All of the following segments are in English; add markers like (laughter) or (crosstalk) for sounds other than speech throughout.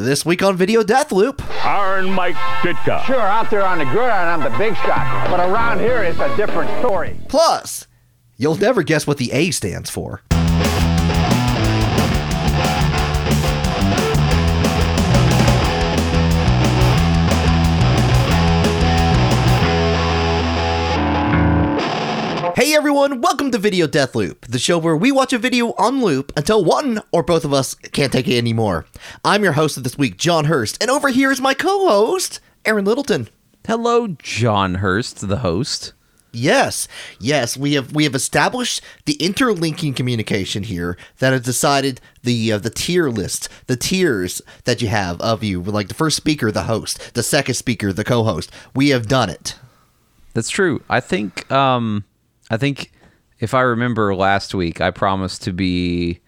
This week on Video Death Loop, Iron Mike Ditka. Sure, out there on the gridiron, I'm the big shot. But around here, it's a different story. plus, you'll never guess what the A stands for. Hey everyone, welcome to Video Death Loop, the show where we watch a video on loop until one or both of us can't take it anymore. I'm your host of this week, John Hurst, and over here is my co-host, Aaron Littleton. Hello, John Hurst, the host. Yes, yes, we have we have established the interlinking communication here that has decided the uh, the tier list, the tiers that you have of you, like the first speaker, the host, the second speaker, the co-host. We have done it. That's true. I think um I think if I remember last week, I promised to be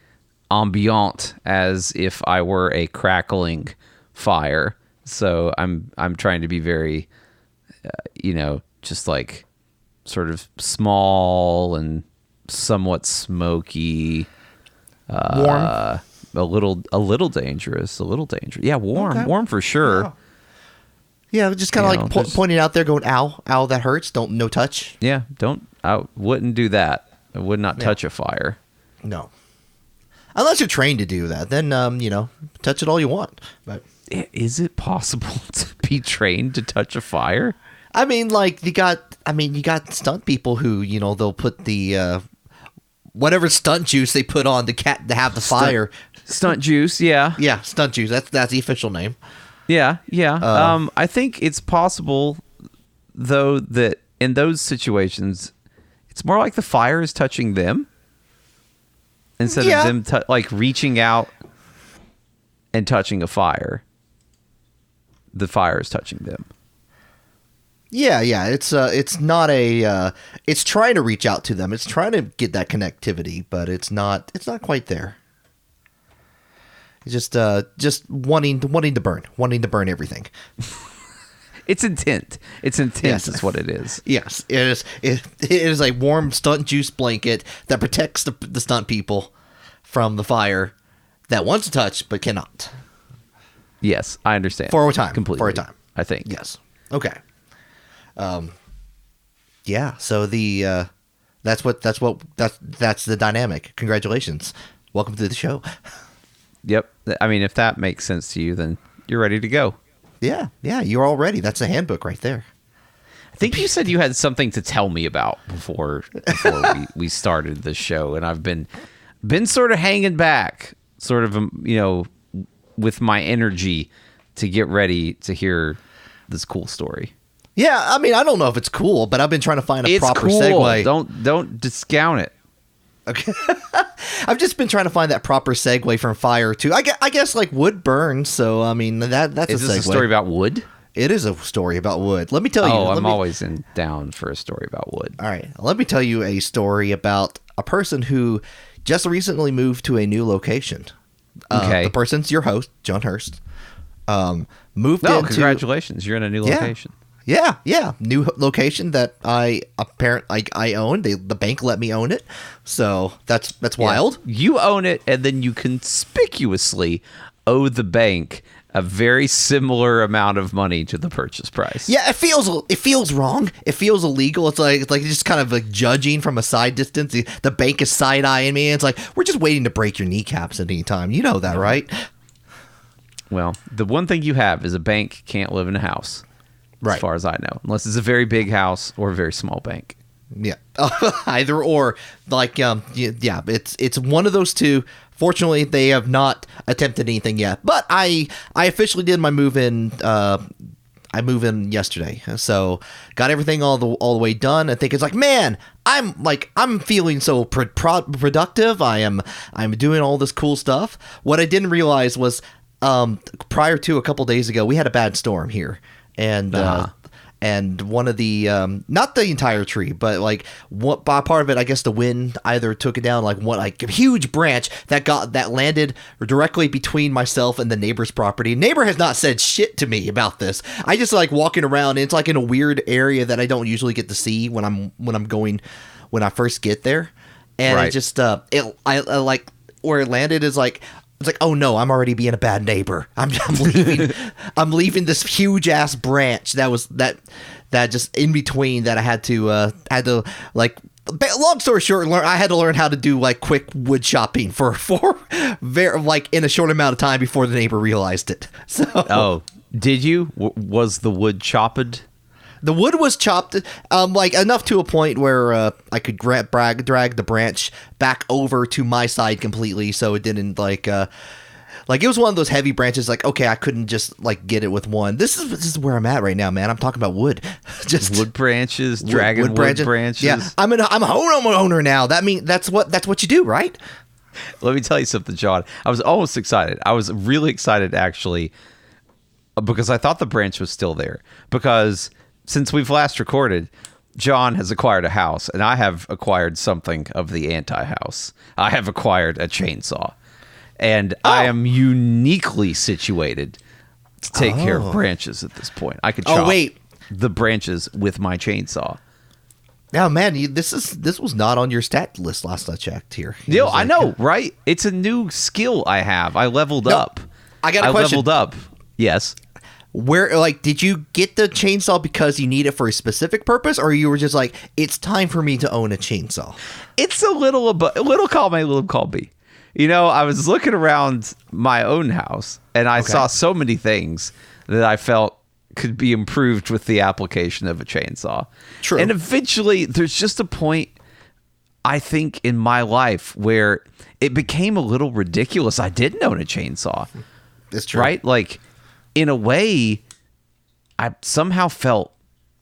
ambient as if I were a crackling fire. So I'm I'm trying to be very uh, you know, just like sort of small and somewhat smoky Warm. uh, a little a little dangerous, a little dangerous. Yeah, warm, Okay. warm for sure. Yeah. Yeah, just kind of like know, po- pointing out there, going, "Ow, ow, that hurts." Don't no touch. Yeah, don't. I wouldn't do that. I would not touch a fire. No, unless you're trained to do that, then um, you know, touch it all you want. But Is it possible (laughs) to be trained to touch a fire? I mean, like you got, I mean, you got stunt people who you know they'll put the uh, whatever stunt juice they put on the cat to have the fire. Stunt juice, yeah, Yeah, stunt juice. That's that's the official name. yeah, yeah. Uh, um, I think it's possible, though, that in those situations, it's more like the fire is touching them instead Yeah. of them like reaching out and touching a fire. The fire is touching them. Yeah, yeah. It's uh, it's not a. Uh, it's trying to reach out to them. It's trying to get that connectivity, but it's not. It's not quite there. It's just uh, just wanting wanting to burn, wanting to burn everything. (laughs) It's intent. It's intense. Yes. Is what it is. Yes, it is. It, it is a warm stunt juice blanket that protects the, the stunt people from the fire that wants to touch but cannot. Yes, I understand. For a time. completely. For a time. I think. Yes. Okay. Um. Yeah. So the uh, that's what that's what that's that's the dynamic. Congratulations. Welcome to the show. (laughs) Yep. I mean, if that makes sense to you, then you're ready to go. Yeah. Yeah. You're all ready. That's a handbook right there. I think you said you had something to tell me about before before we, (laughs) we started the show, and I've been been sort of hanging back, sort of um, you know, with my energy to get ready to hear this cool story. Yeah. I mean, I don't know if it's cool, but I've been trying to find a It's proper cool. segue. Don't don't discount it. Okay. (laughs) I've just been trying to find that proper segue from fire to I guess, I guess like wood burns. So I mean that that's Is a a story about wood? it is a story about wood. Let me tell you. Oh, I'm me- always in down for a story about wood. All right. Let me tell you a story about a person who just recently moved to a new location. Uh, Okay. The person's your host, John Hurst. Um, moved No, into congratulations! You're in a new Yeah. location. Yeah, yeah, new location that I apparent like I own. They the bank let me own it, so that's that's wild. You own it, and then you conspicuously owe the bank a very similar amount of money to the purchase price. Yeah, it feels it feels wrong. It feels illegal. It's like it's like just kind of like judging from a side distance. The, the bank is side eyeing me. And it's like we're just waiting to break your kneecaps at any time. You know that, right? Well, the one thing you have is a bank can't live in a house, Right. as far as I know, unless it's a very big house or a very small bank. Yeah, (laughs) either or. Like um, yeah, it's it's one of those two. Fortunately, they have not attempted anything yet. But I I officially did my move in. Uh, I move in yesterday, so got everything all the all the way done. I think it's like, man, I'm like I'm feeling so pro- pro- productive. I am I'm doing all this cool stuff. What I didn't realize was, um, prior to a couple days ago, we had a bad storm here, and uh, Uh-huh. and one of the um, not the entire tree, but like what by part of it, I guess the wind either took it down like one like a huge branch that got that landed directly between myself and the neighbor's property. Neighbor has not said shit to me about this. I just like walking around. And it's like in a weird area that I don't usually get to see when I'm when I'm going when I first get there, and Right. just uh it I, I like where it landed is like It's like, oh no, I'm already being a bad neighbor. I'm, I'm leaving. (laughs) I'm leaving this huge ass branch that was that that just in between that I had to uh had to like. Long story short, learn I had to learn how to do like quick wood chopping for (laughs) for very like in a short amount of time before the neighbor realized it. (laughs) So Oh, did you? W- was the wood chopped? The wood was chopped, um, like enough to a point where uh, I could gra- brag, drag the branch back over to my side completely, so it didn't like, uh, like it was one of those heavy branches. Like, okay, I couldn't just like get it with one. This is this is where I'm at right now, man. I'm talking about wood, (laughs) just Wood branches, wood- dragon wood, branches. Yeah, I'm an I'm a homeowner now. That mean that's what that's what you do, right? Let me tell you something, John. I was almost excited. I was really excited actually because I thought the branch was still there. Because since we've last recorded, John has acquired a house, and I have acquired something of the anti house. I have acquired a chainsaw. And I Oh. am uniquely situated to take care of oh. branches at this point. I could oh, chop Oh, wait. the branches with my chainsaw. Now, man, you, this is this was not on your stat list last I checked here. It Yo, was I like- know, uh, right? It's a new skill I have. I leveled No, up. I got a I question. leveled up. Yes. Where like did you get the chainsaw because you need it for a specific purpose, or you were just like, it's time for me to own a chainsaw? it's a little a little column A, little column B. You know, I was looking around my own house and I saw so many things that I felt could be improved with the application of a chainsaw. True. And eventually there's just a point I think in my life where it became a little ridiculous. I didn't own a chainsaw. It's true, Right? Like in a way I somehow felt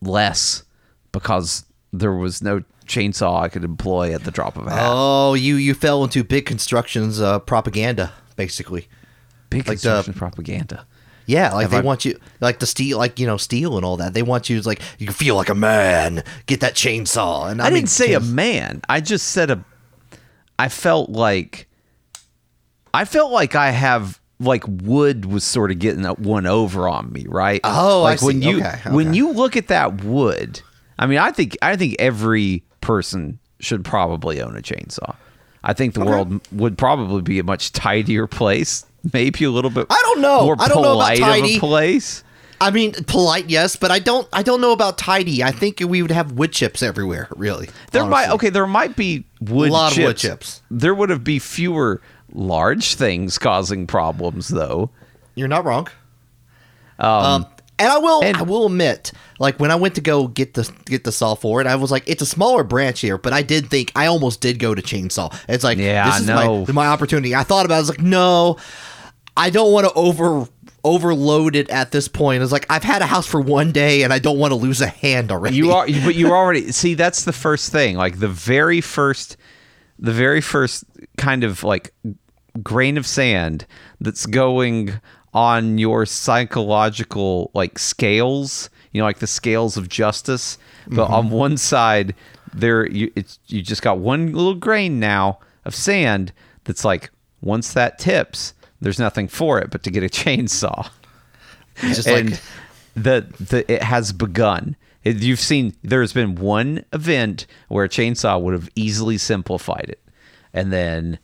less because there was no chainsaw I could employ at the drop of a hat. Oh, you you fell into big constructions uh, propaganda, basically. Big like the- construction propaganda. Yeah, like Have they I- want you like the steel, like you know, steel and all that. They want you to like you feel like a man. Get that chainsaw. And I, I, mean, didn't say a man. I just said a. I felt like. I felt like I have like wood was sort of getting that one over on me, right? Oh, I like when see. you Okay, when you look at that wood. I mean, I think I think every person should probably own a chainsaw. I think the world would probably be a much tidier place, maybe a little bit. I don't know. More I don't know about tidy. a place. I mean, polite, yes, but I don't. I don't know about tidy. I think we would have wood chips everywhere. Really, There might okay. There might be wood A lot of wood chips. There would have be fewer large things causing problems, though. You're not wrong. Um, and I will, and- I will admit, like when I went to go get the get the saw for it, I was like, it's a smaller branch here, but I did think I almost did go to chainsaw. It's like, Yeah, this I is know. my my opportunity. I thought about, it, I was like, no, I don't want to over overload it at this point. It's like I've had a house for one day, and I don't want to lose a hand already. You are, but you (laughs) already see. That's the first thing. Like the very first, the very first kind of like grain of sand that's going on your psychological like scales. You know, like the scales of justice. But on mm-hmm. one side, there you it's you just got one little grain now of sand that's like once that tips, there's nothing for it but to get a (laughs) chainsaw It's just and like the the it has begun. You've seen there's been one event where a chainsaw would have easily simplified it, and then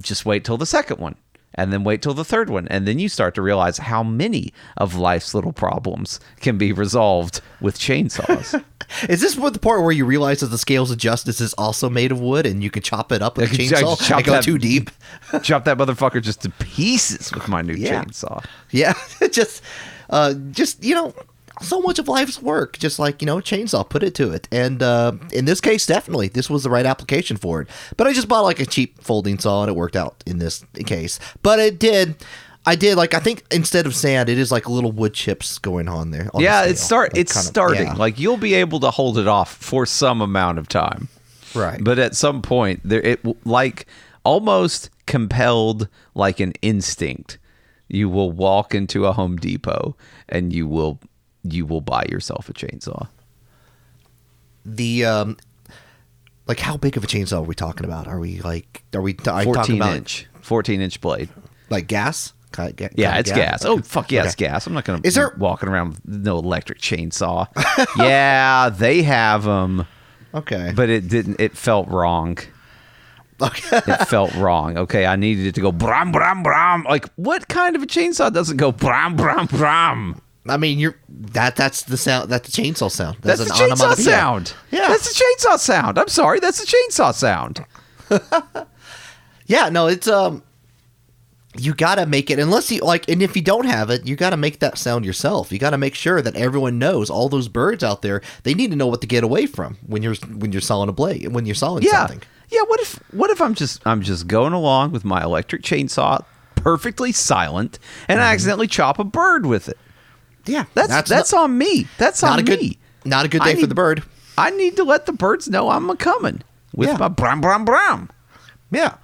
just wait till the second one, and then wait till the third one, and then you start to realize how many of life's little problems can be resolved with chainsaws. (laughs) Is this what the part where you realize that the scales of justice is also made of wood and you can chop it up with a I (laughs) can- I chainsaw? chop and go that- too deep. (laughs) Chop that motherfucker just to pieces with my new Yeah. chainsaw. Yeah, just, uh, just you know, so much of life's work. Just like you know, chainsaw, put it to it. And uh, in this case, definitely, this was the right application for it. But I just bought like a cheap folding saw, and it worked out in this case. But it did. I did like I think instead of sand, it is like little wood chips going on there. on Yeah, scale. it's start. Like, It's kind of- starting. yeah. Like you'll be able to hold it off for some amount of time. right. But at some point, there it like almost compelled, like an instinct. You will walk into a Home Depot and you will you will buy yourself a chainsaw. the um, like how big of a chainsaw are we talking about? Are we like are we are Fourteen about inch, fourteen inch blade. like gas? Kind of ga- Yeah, it's gas. Oh fuck yeah, it's gas. I'm not gonna Is there- walking around with no electric chainsaw. (laughs) yeah, they have them, Okay, but it didn't. It felt wrong. Okay. it felt wrong. Okay, I needed it to go bram bram bram. Like what kind of a chainsaw doesn't go bram bram bram? I mean, you're that that's the sound that's the chainsaw sound. That's, an the chainsaw sound. Yeah. that's the chainsaw sound. I'm sorry, that's the chainsaw sound. (laughs) Yeah, no, it's um you gotta make it unless you like and if you don't have it, you gotta make that sound yourself. You gotta make sure that everyone knows all those birds out there, they need to know what to get away from when you're when you're sawing a blade when you're sawing Yeah, something. yeah. What if what if I'm just I'm just going along with my electric chainsaw, perfectly silent, and I accidentally chop a bird with it? Yeah. That's that's, on me. That's not on a good me. not a good I day for need- the bird. I need to let the birds know I'm a coming with Yeah. my bram bram bram. Yeah.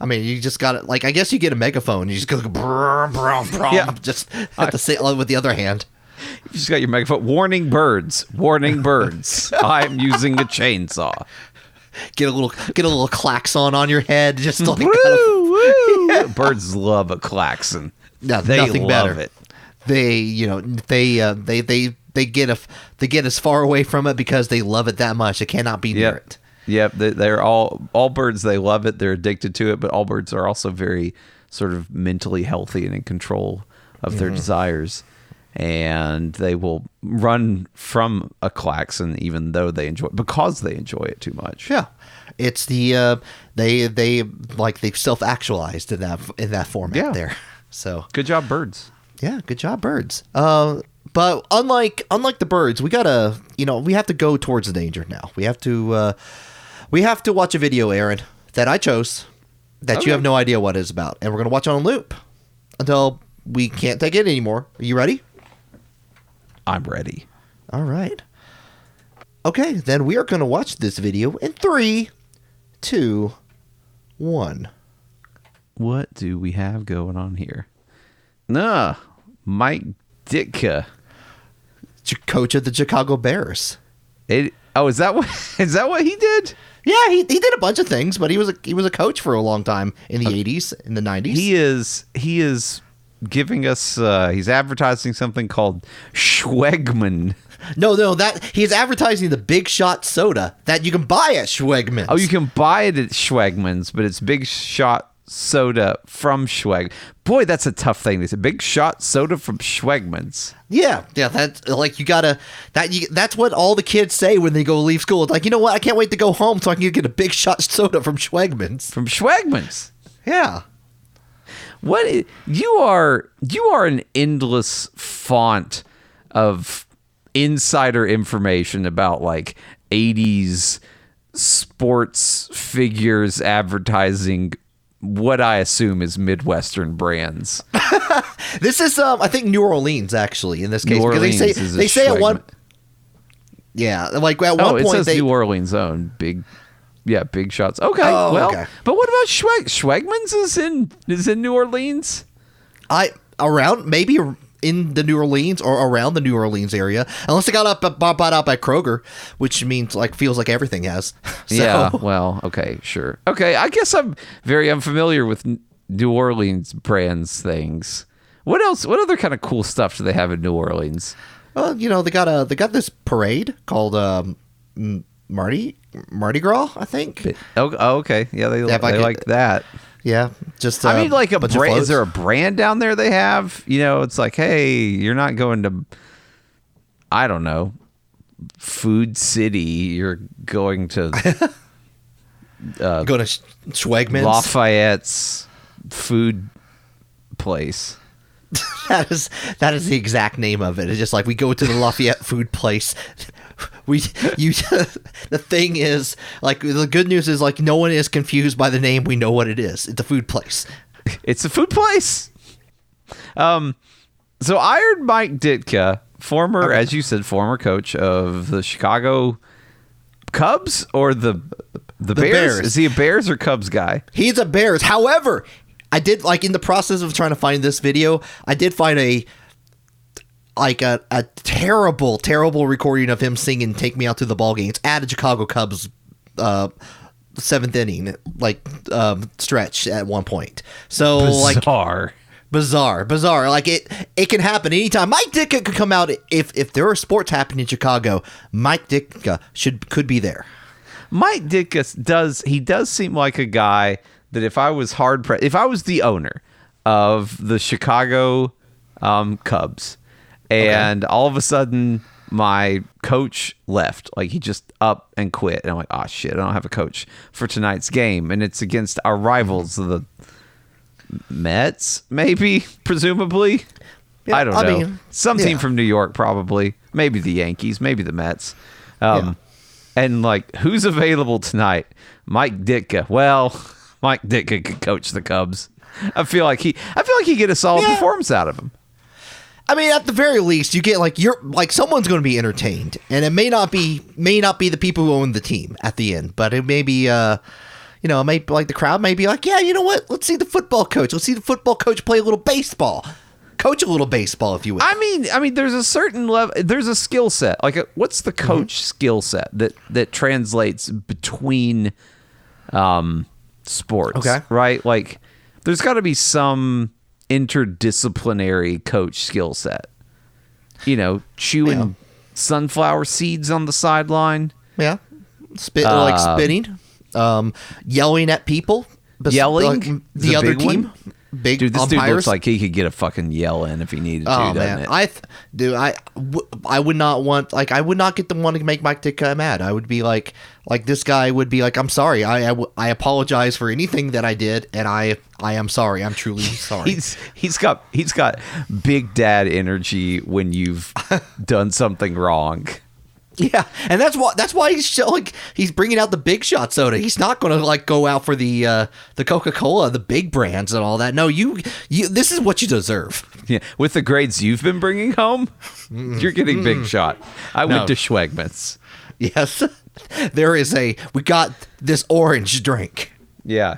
I mean, you just got to like. I guess you get a megaphone. And you just go brum, brum, brum, Yeah. (laughs) just at the same with the other hand. You just got your megaphone. Warning birds. Warning (laughs) birds. I'm using a chainsaw. Get a little, get a little klaxon on your head. Just like kind of- Woo, (laughs) woo. Birds love a klaxon. No, they nothing love better. it. They, you know, they, uh, they, they, they get a, they get as far away from it because they love it that much. It cannot be near Yep. it. Yep. They, they're all all birds. They love it. They're addicted to it. But all birds are also very sort of mentally healthy and in control of their desires, and they will run from a klaxon even though they enjoy it because they enjoy it too much. Yeah, it's the, uh, they, they like they've self actualized in that in that format Yeah. there. (laughs) So Good job, birds. Yeah, good job, birds. Uh, but unlike unlike the birds, we gotta you know we have to go towards the danger now. We have to uh, we have to watch a video, Aaron, that I chose that Okay. you have no idea what it's about, and we're gonna watch it on loop until we can't take it anymore. Are you ready? I'm ready. All right. Okay, then we are gonna watch this video in three, two, one. What do we have going on here? Nah, Mike Ditka. Coach of the Chicago Bears. It, oh, is that what (laughs) is that what he did? Yeah, he, he did a bunch of things, but he was a he was a coach for a long time in the eighties, in the nineties. He is he is giving us uh he's advertising something called Schwegman. No, no, that he's advertising the Big Shot soda that you can buy at Schwegmans. Oh, you can buy it at Schwegman's, but it's Big Shot soda from Schweg. Boy, that's a tough thing. It's a Big Shot soda from Schwegman's. Yeah, yeah, that's like you gotta that you that's what all the kids say when they go leave school. It's like, you know what, I can't wait to go home so I can get a Big Shot (laughs) soda from Schwegmans. From Schwegman's. Yeah. What you are you are an endless font of insider information about like 80s sports figures advertising what I assume is Midwestern brands. (laughs) This is um I think New Orleans actually in this case New because they say Orleans is a they say at one. Yeah, like at Oh, one it point says they New Orleans own big yeah, big shots. Okay, Oh, well, okay. but what about Schweg Schwegman's is in is in New Orleans? I around maybe in the New Orleans or around the New Orleans area, unless it got up bought bought out by Kroger, which means like feels like everything has. (laughs) So, Yeah, well, okay, sure. Okay, I guess I'm very unfamiliar with New Orleans brands things. What else? What other kind of cool stuff do they have in New Orleans? well, you know they got a they got this parade called um, M- Mardi Mardi Gras, I think. Oh, oh, okay, yeah, they, have like they a- like that. Yeah, just uh, I mean, like a brand. Is there a brand down there they have? You know, it's like, hey, you're not going to, I don't know, Food City. You're going to (laughs) go to Sch- Schwegmans? Lafayette's food place. (laughs) that is that is the exact name of it. It's just like we go to the Lafayette food place. We (laughs) you the thing is like the good news is like no one is confused by the name. We know what it is. It's a food place. It's a food place. Um, so I hired Mike Ditka, former, as you said, former coach of the Chicago Cubs or the the, Bears? Bears. Is he a Bears or Cubs guy? He's a Bears. However, I did like in the process of trying to find this video, I did find a like a, a terrible, terrible recording of him singing "Take Me Out to the Ball Game." It's at a Chicago Cubs uh, seventh inning like um, stretch at one point. So like Bizarre. bizarre, bizarre. Like it, it can happen anytime. Mike Ditka could come out if if there are sports happening in Chicago. Mike Ditka should could be there. Mike Ditka does he does seem like a guy that if I was hard pressed, if I was the owner of the Chicago um, Cubs, and all of a sudden my coach left, like he just up and quit, and I'm like, oh shit, I don't have a coach for tonight's game, and it's against our rivals, the Mets, maybe, (laughs) presumably. Yeah, I don't I know. mean, Some team from New York, probably. Maybe the Yankees, maybe the Mets. Um, And like, who's available tonight? Mike Ditka. Well, (laughs) Mike Ditka could coach the Cubs. I feel like he. I feel like he get a solid Yeah. performance out of him. I mean, at the very least, you get like you're like someone's going to be entertained, and it may not be may not be the people who own the team at the end, but it may be, uh, you know, it may like the crowd may be like, yeah, you know what? Let's see the football coach. Let's see the football coach play a little baseball, coach a little baseball, if you will. I mean, I mean, there's a certain level. There's a skill set. Like, what's the coach skill set that that translates between um sports? Okay. right. Like, there's got to be some interdisciplinary coach skill set. You know, chewing Yeah. sunflower seeds on the sideline. yeah, spit like Uh, spitting, um, yelling at people, Yelling like, is the other team. one? Big Dude, this dude looks like he could get a fucking yell in if he needed to, Oh doesn't man, it? I th- dude, I, w- I would not want like I would not get the one to make Mike Ditka mad. I would be like, like this guy would be like, I'm sorry, I, I, w- I apologize for anything that I did, and I I am sorry, I'm truly (laughs) sorry. He's he's got he's got big dad energy when you've (laughs) done something wrong. (laughs) yeah, and that's why that's why he's like he's bringing out the big shot soda. He's not going to like go out for the uh, the Coca Cola, the big brands, and all that. No, you you this is what you deserve. Yeah, with the grades you've been bringing home, you're getting big shot. I No. went to Schwegmans. Yes, (laughs) there is a we got this orange drink. Yeah,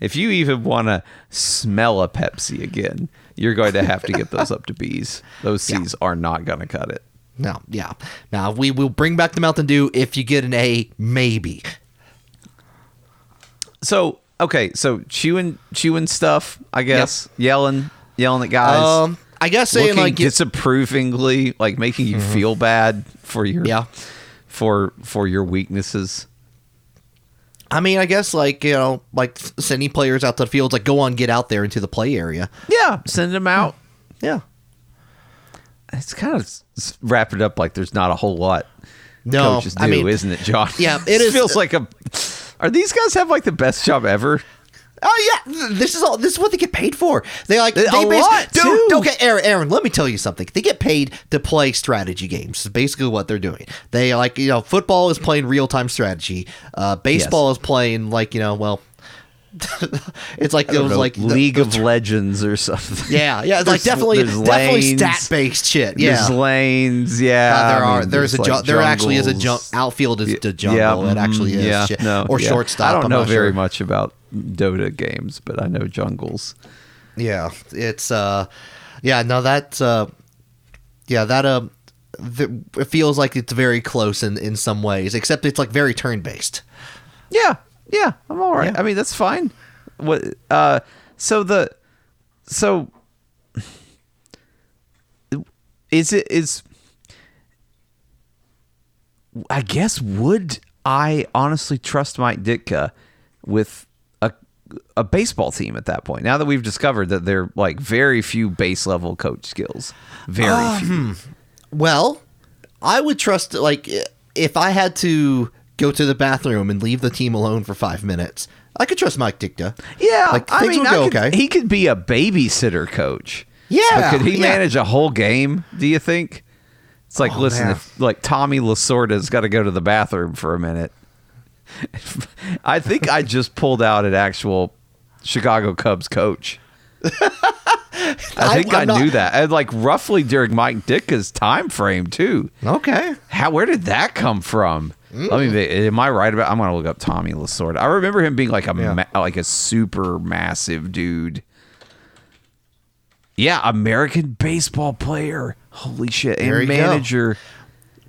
if you even want to smell a Pepsi again, you're going to have to get those up to B's. Those C's are not going to cut it. No, yeah. Now we will bring back the Mountain Dew if you get an A, maybe. So okay, so chewing chewing stuff, I guess, yelling yelling at guys. Um, I guess saying like, disapprovingly, like making you feel bad for your Yeah. for for your weaknesses. I mean, I guess like you know, like sending players out to the fields, like go on, get out there into the play area. Yeah, send them out. Yeah. It's kind of s- wrap it up like there's not a whole lot No, coaches do, I mean, isn't it, John? Yeah, (laughs) it is- Feels like a. Are these guys have like the best job ever? Oh yeah, this is all. This is what they get paid for. They like A they bas- lot, dude. too. Okay, Aaron, Aaron, let me tell you something. They get paid to play strategy games. Is basically what they're doing. They like you know, football is playing real time strategy. Uh, baseball is playing like you know, well, (laughs) it's like it was know, like League the of Legends or something. Yeah, yeah, it's like definitely, there's definitely stat based shit. There's Yeah, lanes, yeah. Uh, there I are. mean, there's a like ju- there actually is a jump. Outfield is the Yeah, jungle. it actually mm, is. Yeah, shit. no, or yeah. shortstop. I don't know very sure. much about Dota games, but I know jungles. Yeah, it's uh, yeah. No, that's uh, yeah. That uh, it feels like it's very close in in some ways, except it's like very turn based. Yeah, yeah, I'm all right. Yeah. I mean, that's fine. What? Uh, so the, so is it is? I guess would I honestly trust Mike Ditka with a a baseball team at that point? Now that we've discovered that they're like very few base level coach skills, very Ah, few. Well, I would trust like if I had to go to the bathroom and leave the team alone for five minutes, I could trust Mike Ditka. Yeah, like I mean, I go could- okay. He could be a babysitter coach. Yeah, But could he yeah. manage a whole game? Do you think? It's like, Oh, listen, if like Tommy Lasorda's got to go to the bathroom for a minute. (laughs) I think I just pulled out an actual Chicago Cubs coach. (laughs) I think I, not- knew that. And like roughly during Mike Ditka's time frame too. Okay. How where did that come from? Let me. Am I right about? I'm gonna look up Tommy Lasorda. I remember him being like a Yeah. ma- like a super massive dude. Yeah, American baseball player. Holy shit! There And you go. manager.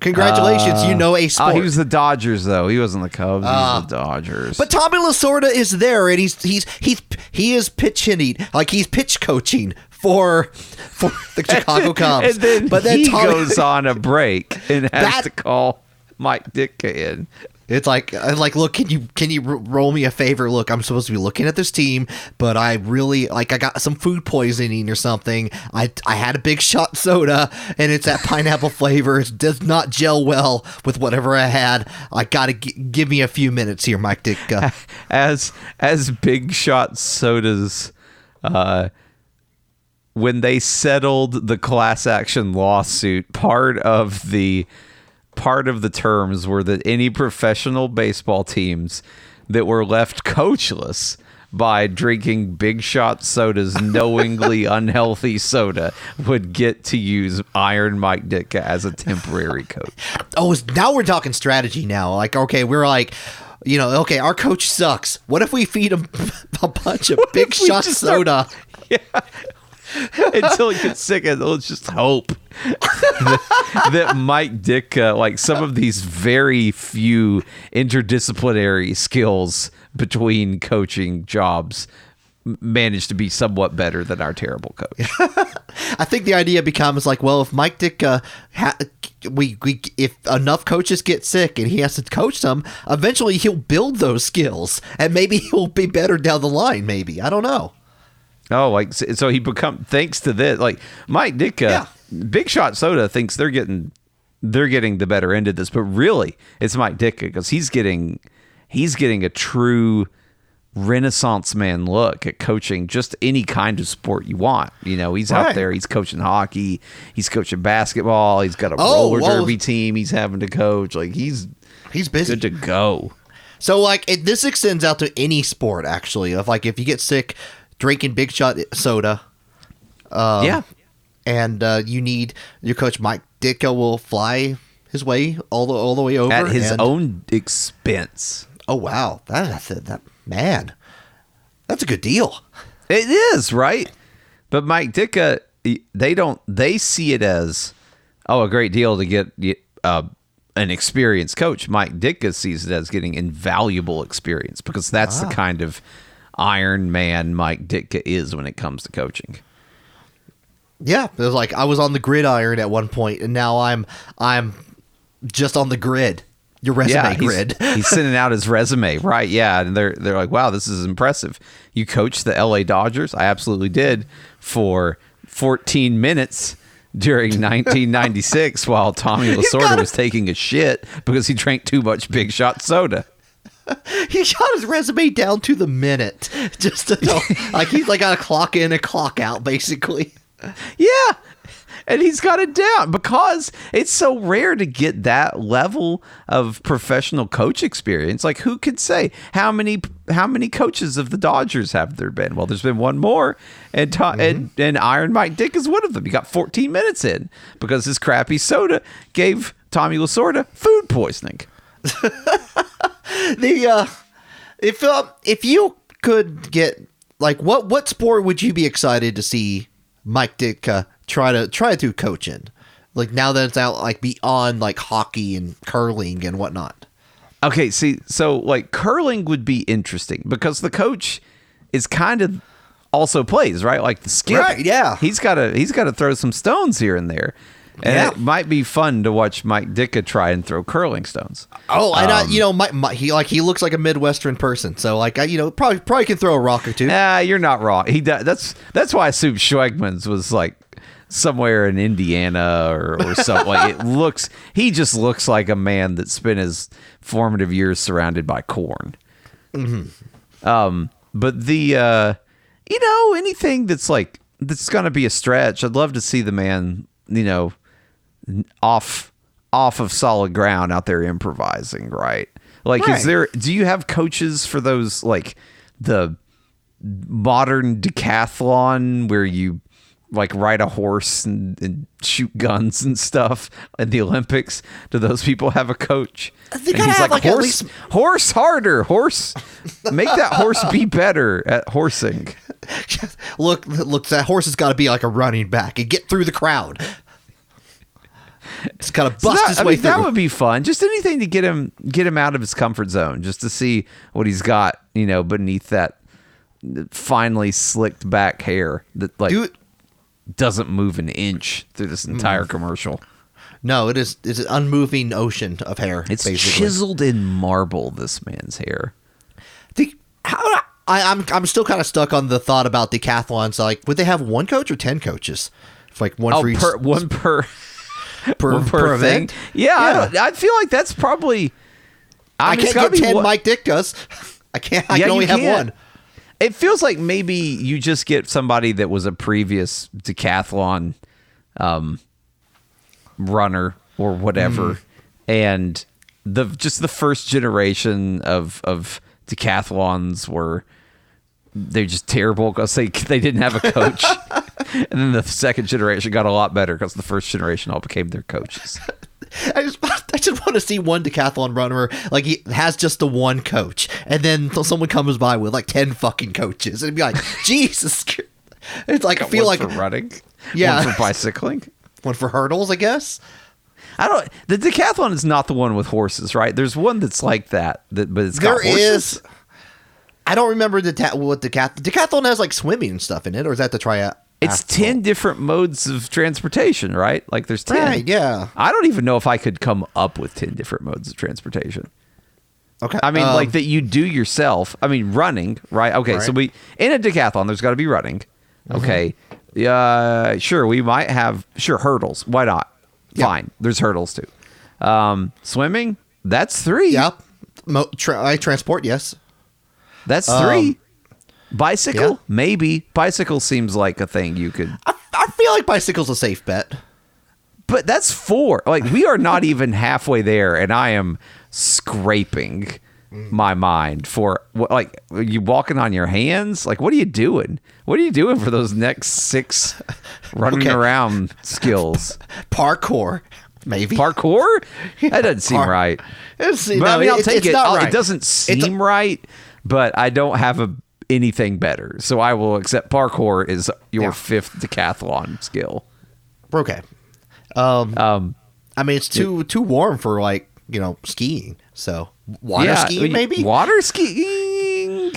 Congratulations, you know a Oh, sport. he was the Dodgers though. He wasn't the Cubs. he Ah. was the Dodgers. But Tommy Lasorda is there, and he's he's he's he is pitch hitting, like he's pitch coaching for for the Chicago Cubs. (laughs) and then but then he Tommy, goes on a break and has That- to call Mike Ditka in. It's like, like, look, can you can you r- roll me a favor? Look, I'm supposed to be looking at this team, but I really like I got some food poisoning or something. I I had a big shot soda, and it's that pineapple (laughs) flavor. It does not gel well with whatever I had. I gotta g- give me a few minutes here, Mike Ditka. (laughs) as as big shot sodas uh when they settled the class action lawsuit part of the part of the terms were that any professional baseball teams that were left coachless by drinking big shot sodas (laughs) knowingly unhealthy soda would get to use iron mike ditka as a temporary coach oh, now we're talking strategy. Now, like, okay, we're like. You know, okay, our coach sucks. What if we feed him (laughs) a bunch of big shot just start- soda? (laughs) (laughs) until he gets sick and let's just hope that, that Mike Ditka, like some of these very few interdisciplinary skills between coaching jobs m- manage to be somewhat better than our terrible coach. (laughs) I think the idea becomes like, well, if Mike Dick, uh, ha- we, we, if enough coaches get sick and he has to coach them, eventually he'll build those skills, and maybe (laughs) he'll be better down the line. Maybe I don't know. Oh, like so he become thanks to this like Mike Ditka, Yeah. Big Shot Soda thinks they're getting they're getting the better end of this, but really it's Mike Ditka because he's getting he's getting a true renaissance man look at coaching just any kind of sport you want. You know, he's out there, he's coaching hockey, he's coaching basketball, he's got a Oh, roller well- derby team he's having to coach. Like he's He's busy. good to go. So like it, this extends out to any sport actually. Of like if you get sick, drinking big shot soda, Um, yeah. and uh, you need your coach Mike Ditka will fly his way all the all the way over At his and- own expense. Oh wow, that that's that man, that's a good deal. It is right, but Mike Ditka, they don't. They see it as oh, a great deal to get uh, an experienced coach. Mike Ditka sees it as getting invaluable experience because that's the kind of Iron Man Mike Ditka is when it comes to coaching. Yeah, it was like I was on the gridiron at one point, and now I'm I'm just on the grid. Your resume he's, grid. (laughs) he's sending out his resume, right? Yeah, and they're they're like, "Wow, this is impressive. You coached the L.A. Dodgers? I absolutely did for 14 minutes." During (laughs) 1996, while Tommy Lasorda was taking a shit because he drank too much Big Shot soda. (laughs) he shot his resume down to the minute, just to know, (laughs) like he's like got a clock in and a clock out, basically. Yeah. And he's got it down because it's so rare to get that level of professional coach experience. Like who could say how many how many coaches of the Dodgers have there been? Well, there's been one more, and to, mm-hmm. and and Iron Mike Dick is one of them. He got 14 minutes in because his crappy soda gave Tommy Lasorda food poisoning. (laughs) (laughs) The uh, if uh, if you could get like what what sport would you be excited to see Mike Dick uh, try to try to coach in? Like now that it's out like beyond like hockey and curling and whatnot. Okay, see, so like curling would be interesting because the coach is kind of also plays right, like the skip. Right, yeah. He's got to he's got to throw some stones here and there, and Yeah. it might be fun to watch Mike Ditka try and throw curling stones. Oh, and I, you know, my, my, he like he looks like a midwestern person, so like I, you know, probably probably can throw a rock or two. Nah, you're not wrong. He does, that's that's why Soup Schwegman's was like somewhere in Indiana or, or something. like it (laughs) looks, he just looks like a man that spent his formative years surrounded by corn. Um, but the uh, you know anything that's like that's gonna be a stretch. I'd love to see the man, you know, off off of solid ground out there improvising, right? Like, Right. is there? Do you have coaches for those like the modern decathlon where you like ride a horse and, and shoot guns and stuff at the Olympics? Do those people have a coach? They gotta have, like, at horse, least- horse harder, horse. Make that horse be better at horsing. (laughs) look, look, that horse has got to be like a running back and get through the crowd. It's of to bust So that, his I way mean, that would be fun. Just anything to get him get him out of his comfort zone, just to see what he's got, you know, beneath that finely slicked back hair that like Dude, doesn't move an inch through this mm. entire commercial. No, it is it's an unmoving ocean of hair. It's basically. chiseled in marble. This man's hair. The, how, I, I'm I'm still kind of stuck on the thought about decathlons. Like, would they have one coach or ten coaches? If, Like one Oh, for each per, one per (laughs) per, per per thing. Yeah, I, Yeah. don't- I feel like that's probably. I, mean, can't get ten one- Mike Ditkas. (laughs) I can't. I Yeah, can only have can't. one. It feels like maybe you just get somebody that was a previous decathlon um, runner or whatever, Mm. and the just the first generation of of decathlons were they're just terrible because (laughs) they they didn't have a coach, (laughs) and then the second generation got a lot better because the first generation all became their coaches. (laughs) I just, I just want to see one decathlon runner like he has just the one coach, and then someone comes by with like ten fucking coaches, and it'd be like, (laughs) Jesus. It's like I feel One like for running, Yeah. one for bicycling. (laughs) one for hurdles, I guess. I don't. The decathlon is not the one with horses, right? There's one that's like that, that but it's got There horses. is. I don't remember the ta- what decath- decathlon has like swimming and stuff in it, or is that the triathlon? It's ten different modes of transportation, right? Like there's ten. Right, yeah. I don't even know if I could come up with ten different modes of transportation. Okay. I mean, um, like that you do yourself. I mean, running, right? Okay, so we in a decathlon, there's got to be running. Okay, uh, sure, we might have sure hurdles. Why not? Fine, there's hurdles too. Um, swimming, that's three. Yep. Mo- tra- I transport, yes. That's Um, three. Bicycle, yeah. maybe. Bicycle seems like a thing you could, I, I feel like bicycle's a safe bet. but that's four. Like we are not even halfway there, and I am scraping mm. my mind for? Like are you walking on your hands? Like what are you doing? What are you doing for those next six (laughs) running Okay. around skills? (laughs) Parkour, maybe. Parkour? That doesn't seem Par- right. It's, But, I mean, I'll it's- take it. right. It doesn't a- seem right, but I don't have a anything better, so I will accept parkour is your Yeah. fifth decathlon skill. okay. Um, Um, I mean, it's too too warm for like you know skiing. So water yeah, skiing, maybe. water skiing.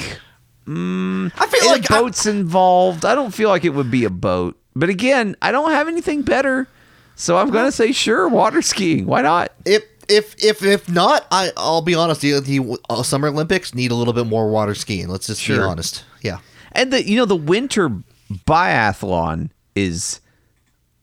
Mm, I feel like I- boats involved. I don't feel like it would be a boat, but again, I don't have anything better, so I'm gonna say sure, water skiing. Why not? if if if if not, I I'll be honest. The, the uh, Summer Olympics need a little bit more water skiing. Let's just be honest. Yeah. And the you know the winter biathlon is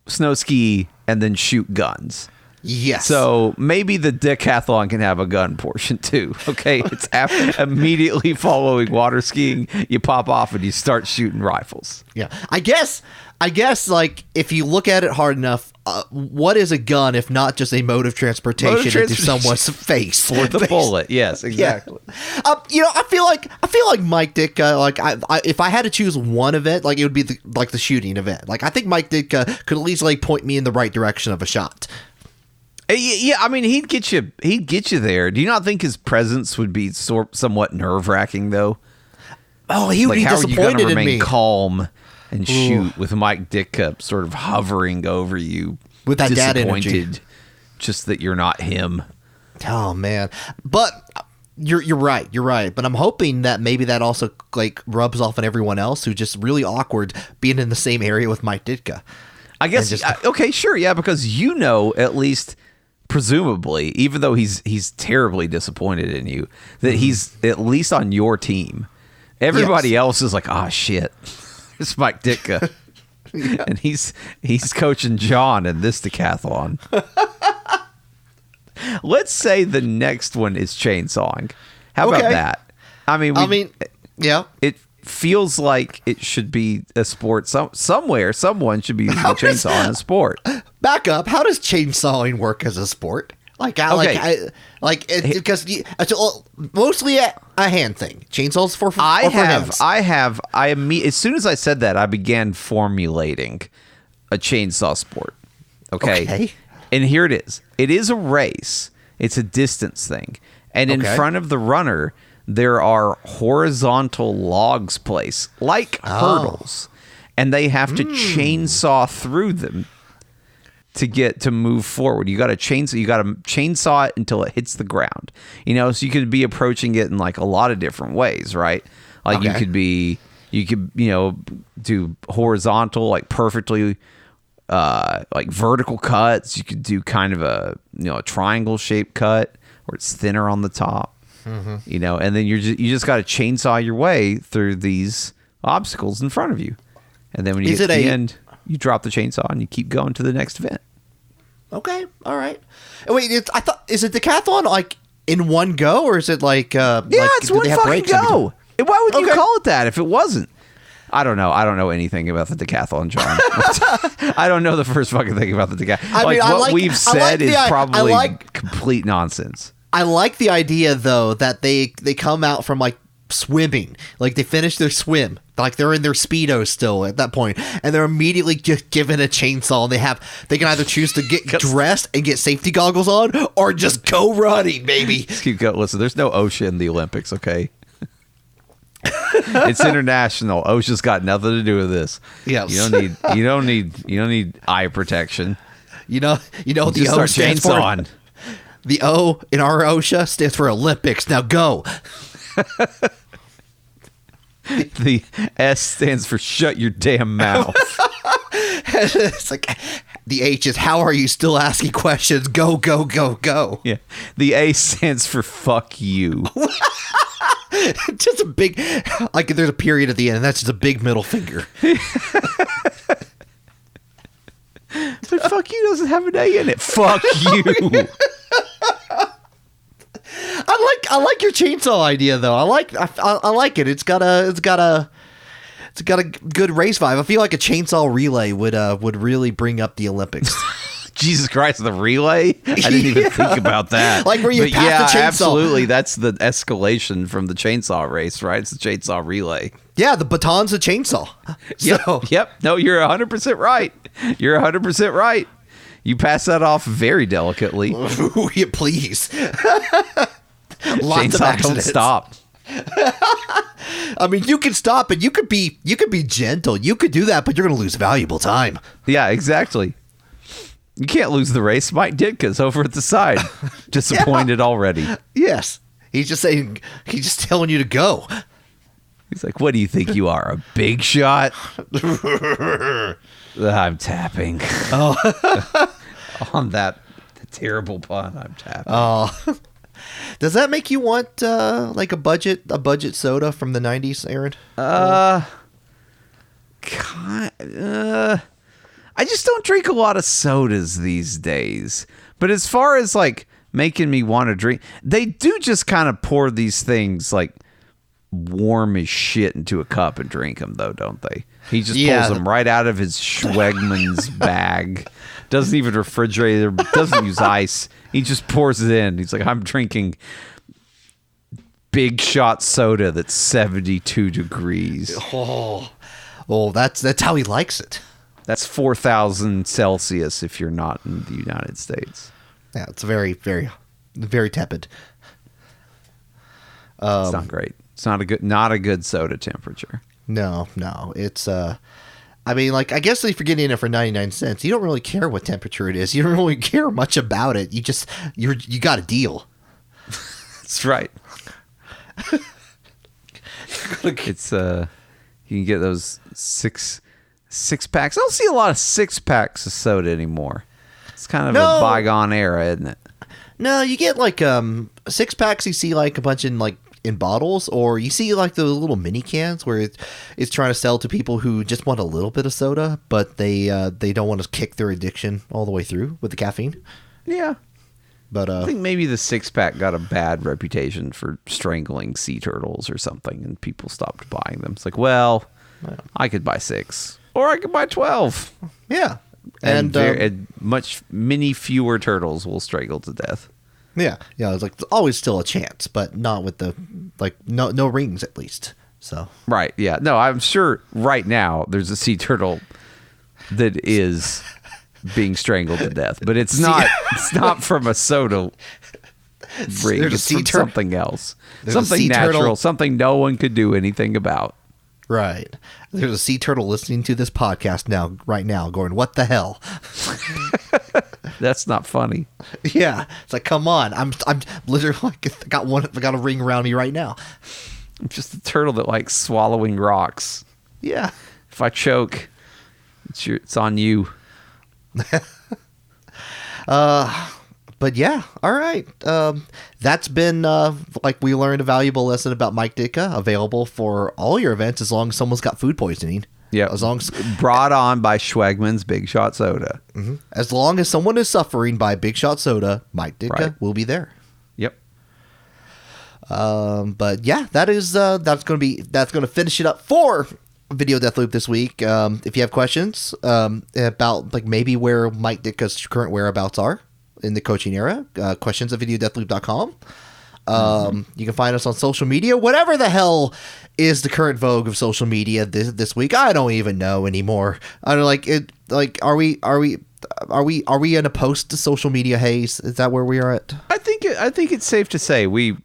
snow ski and then shoot guns. Yes. So maybe the decathlon can have a gun portion too. (laughs) Okay, it's af- (laughs) immediately following water skiing. You pop off and you start shooting rifles. yeah, I guess I guess like if you look at it hard enough, uh, what is a gun if not just a mode of transportation, into someone's (laughs) face For the (laughs) bullet, yes, Yeah. exactly. Uh, you know, I feel like I feel like Mike Ditka. Like, I, I, if I had to choose one event, like it would be the, like the shooting event. Like, I think Mike Ditka could at least like point me in the right direction of a shot. Uh, Yeah, I mean, he'd get you. He'd get you there. Do you not think his presence would be sort somewhat nerve wracking though? Oh, he would Like, be how are you going disappointed to in remain me calm and shoot with Mike Ditka sort of hovering over you With that dad energy. disappointed Just that you're not him. Oh man, but you're you're right. You're right. But I'm hoping that maybe that also like rubs off on everyone else who's just really awkward being in the same area with Mike Ditka. I guess. just- I- okay, sure, yeah, because you know at least presumably, even though he's he's terribly disappointed in you, that mm-hmm. he's at least on your team. Everybody Yes. else is like, oh shit, it's Mike Ditka. (laughs) And he's he's coaching John in this decathlon. Let's say the next one is chainsawing. How about that? I mean, we, I mean, yeah. it feels like it should be a sport. Some somewhere, someone should be using a does- chainsaw in a sport. (laughs) Back up. How does chainsawing work as a sport? Like, I, like, I, like, it, because you- it's all- mostly a, a hand thing. Chainsaws for, for I have, hands. I have, I imme- as soon as I said that, I began formulating a chainsaw sport. Okay. Okay. And here it is. It is a race. It's a distance thing. And in front of the runner, there are horizontal logs placed like Oh. hurdles. And they have to hmm. chainsaw through them to get to move forward. You got to chainsaw. You got to chainsaw it until it hits the ground. You know, so you could be approaching it in like a lot of different ways, right? Like you could be, you could you know do horizontal, like perfectly uh, like vertical cuts. You could do kind of a you know a triangle shaped cut where it's thinner on the top. Mm-hmm. You know, and then you're just, you just got to chainsaw your way through these obstacles in front of you, and then when you Is get to the a- end, you drop the chainsaw and you keep going to the next event. Okay, all right. Wait, it's, I thought is it decathlon like in one go, or is it like uh, Yeah, like, it's one fucking breaks in between? go. Why would you call it that if it wasn't? I don't know. I don't know anything about the decathlon, John. (laughs) I don't know the first fucking thing about the decathlon. I like mean, what like- we've said like the is probably like- complete nonsense. I like the idea though that they they come out from like swimming, like they finish their swim, like they're in their speedos still at that point, and they're immediately just given a chainsaw. And they have they can either choose to get (laughs) dressed and get safety goggles on, or just go running, baby. (laughs) Keep going. Listen, there's no OSHA in the Olympics, okay? it's international. OSHA's got nothing to do with this. Yes. You don't need you don't need you don't need eye protection. You know, you know the O stands for. The O in our OSHA stands for Olympics. Now go. (laughs) (laughs) The S stands for shut your damn mouth. (laughs) it's like the H is how are you still asking questions? Go, go, go, go. yeah. The A stands for fuck you. (laughs) just a big like there's a period at the end and that's just a big middle finger But fuck you doesn't have an A in it. Fuck oh, you. I like i like your chainsaw idea though i like I, I, I like it it's got a it's got a it's got a good race vibe i feel like a chainsaw relay would uh would really bring up the olympics (laughs) (laughs) Jesus Christ, the relay? I didn't even Yeah. think about that. (laughs) Like where you But yeah, the chainsaw. absolutely. That's the escalation from the chainsaw race, right? It's the chainsaw relay. yeah the baton's a chainsaw Yep. so Yep. No, you're 100% right. You're 100% right. You pass that off very delicately. (laughs) yeah, please (laughs) lots of don't stop. (laughs) i mean you can stop and you could be you could be gentle you could do that but you're gonna lose valuable time Yeah, exactly. You can't lose the race. Mike Ditka's over at the side. Disappointed already. yes he's just saying he's just telling you to go He's like, "What do you think you are, a big shot?" I'm tapping. Oh, (laughs) on that terrible pun, I'm tapping. Oh. Does that make you want uh, like a budget a budget soda from the '90s, Aaron? Ki- uh, I just don't drink a lot of sodas these days. But as far as like making me want to drink, they do just kind of pour these things like warm as shit into a cup and drink them, though, don't they? He just Yeah. pulls them right out of his Schwegmann's (laughs) bag. Doesn't even refrigerate it. Doesn't use ice. He just pours it in. He's like, I'm drinking big shot soda that's 72 degrees. Oh, oh, that's that's how he likes it. That's 4,000 Celsius if you're not in the United States. Yeah, it's very, very, very tepid. it's not um, great. It's not a good not a good soda temperature. No, no, it's uh, I mean, like I guess if you're getting it for 99 cents, you don't really care what temperature it is. You don't really (laughs) care much about it. You just you're you got a deal. That's right. (laughs) it's uh you can get those six six packs. I don't see a lot of six packs of soda anymore. It's kind of No. a bygone era, isn't it? No, you get like um six packs. You see like a bunch in like in bottles, or you see like the little mini cans where it, it's trying to sell to people who just want a little bit of soda, but they uh, they don't want to kick their addiction all the way through with the caffeine. Yeah. But I uh, think maybe the six pack got a bad reputation for strangling sea turtles or something, and people stopped buying them. It's like, well, I could buy six, or I could buy twelve. yeah, and, and, um, and much many fewer turtles will strangle to death. Yeah, yeah, it's like always still a chance, but not with the like no no rings at least. So Right? Yeah. No, I'm sure right now there's a sea turtle that is being strangled to death, but it's (laughs) not. it's not from a soda (laughs) ring. There's a It's sea from tur- something else. Something natural. turtle- Something no one could do anything about. right, there's a sea turtle listening to this podcast now, right now, going, "What the hell." (laughs) That's not funny. (laughs) Yeah, it's like, come on, I'm I'm literally like, (laughs) got one, got a ring around me right now. I'm just a turtle that likes swallowing rocks. Yeah. If I choke, it's your, it's on you. (laughs) But yeah, all right. Um, that's been uh, like we learned a valuable lesson about Mike Ditka. Available for all your events as long as someone's got food poisoning. Yeah, As long as brought on by Schwegmann's Big Shot Soda. as long as someone is suffering by Big Shot Soda, Mike Ditka Right. will be there. Yep. Um, but yeah, that is uh, that's going to be that's going to finish it up for Video Death Loop this week. Um, if you have questions um, about like maybe where Mike Ditka's current whereabouts are in the coaching era, uh, questions at videodeathloop.com. Um, you can find us on social media, whatever the hell is the current vogue of social media this this week. I don't even know anymore. I don't like it. Like, are we are we are we are we in a post social media haze? Is that where we are at? I think I think it's safe to say we.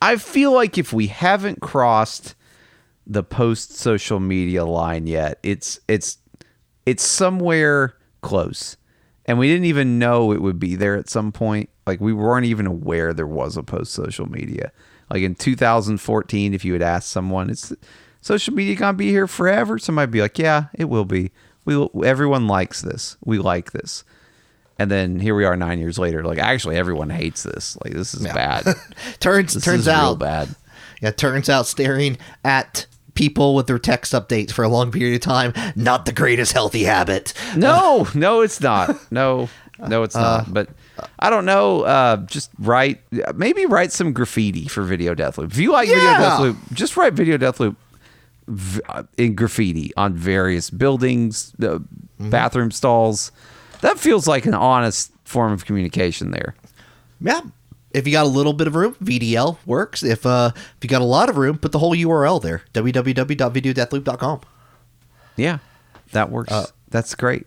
I feel like if we haven't crossed the post social media line yet, it's it's it's somewhere close, and we didn't even know it would be there at some point. Like we weren't even aware there was a post social media. Like in 2014, if you had asked someone, "Is social media gonna be here forever?" Somebody'd be like, "Yeah, it will be. We will, everyone likes this. We like this." And then here we are nine years later. Like actually, everyone hates this. Like this is bad. (laughs) turns This turns out bad. Yeah, turns out staring at people with their text updates for a long period of time not the greatest healthy habit. No, uh, no, it's not. No, (laughs) no, it's not. But I don't know. Uh, just write, maybe write some graffiti for Video Death Loop. If you like Video Yeah. Death Loop, just write Video Death Loop v- uh, in graffiti on various buildings, uh, bathroom stalls. That feels like an honest form of communication there. Yeah. If you got a little bit of room, VDL works. If uh if you got a lot of room, put the whole URL there. www.videodeathloop.com. Yeah, that works. That's great.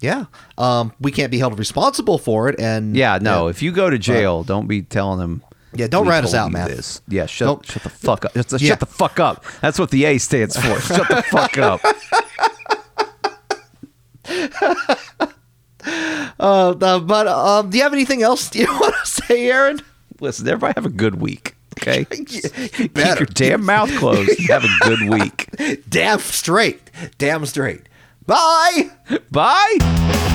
Yeah. Um we can't be held responsible for it and Yeah, no. If you go to jail, don't be telling them. Yeah, don't "We rat us out, man. This. Yeah, shut Don't- shut the fuck up. Shut the, Yeah. shut the fuck up. That's what the A stands for. (laughs) shut the fuck up. (laughs) uh, uh, but um do you have anything else (laughs) you want to say, Aaron? Listen, everybody have a good week. Okay, You keep your damn mouth closed. have a good week. Damn straight. Damn straight. Bye. Bye.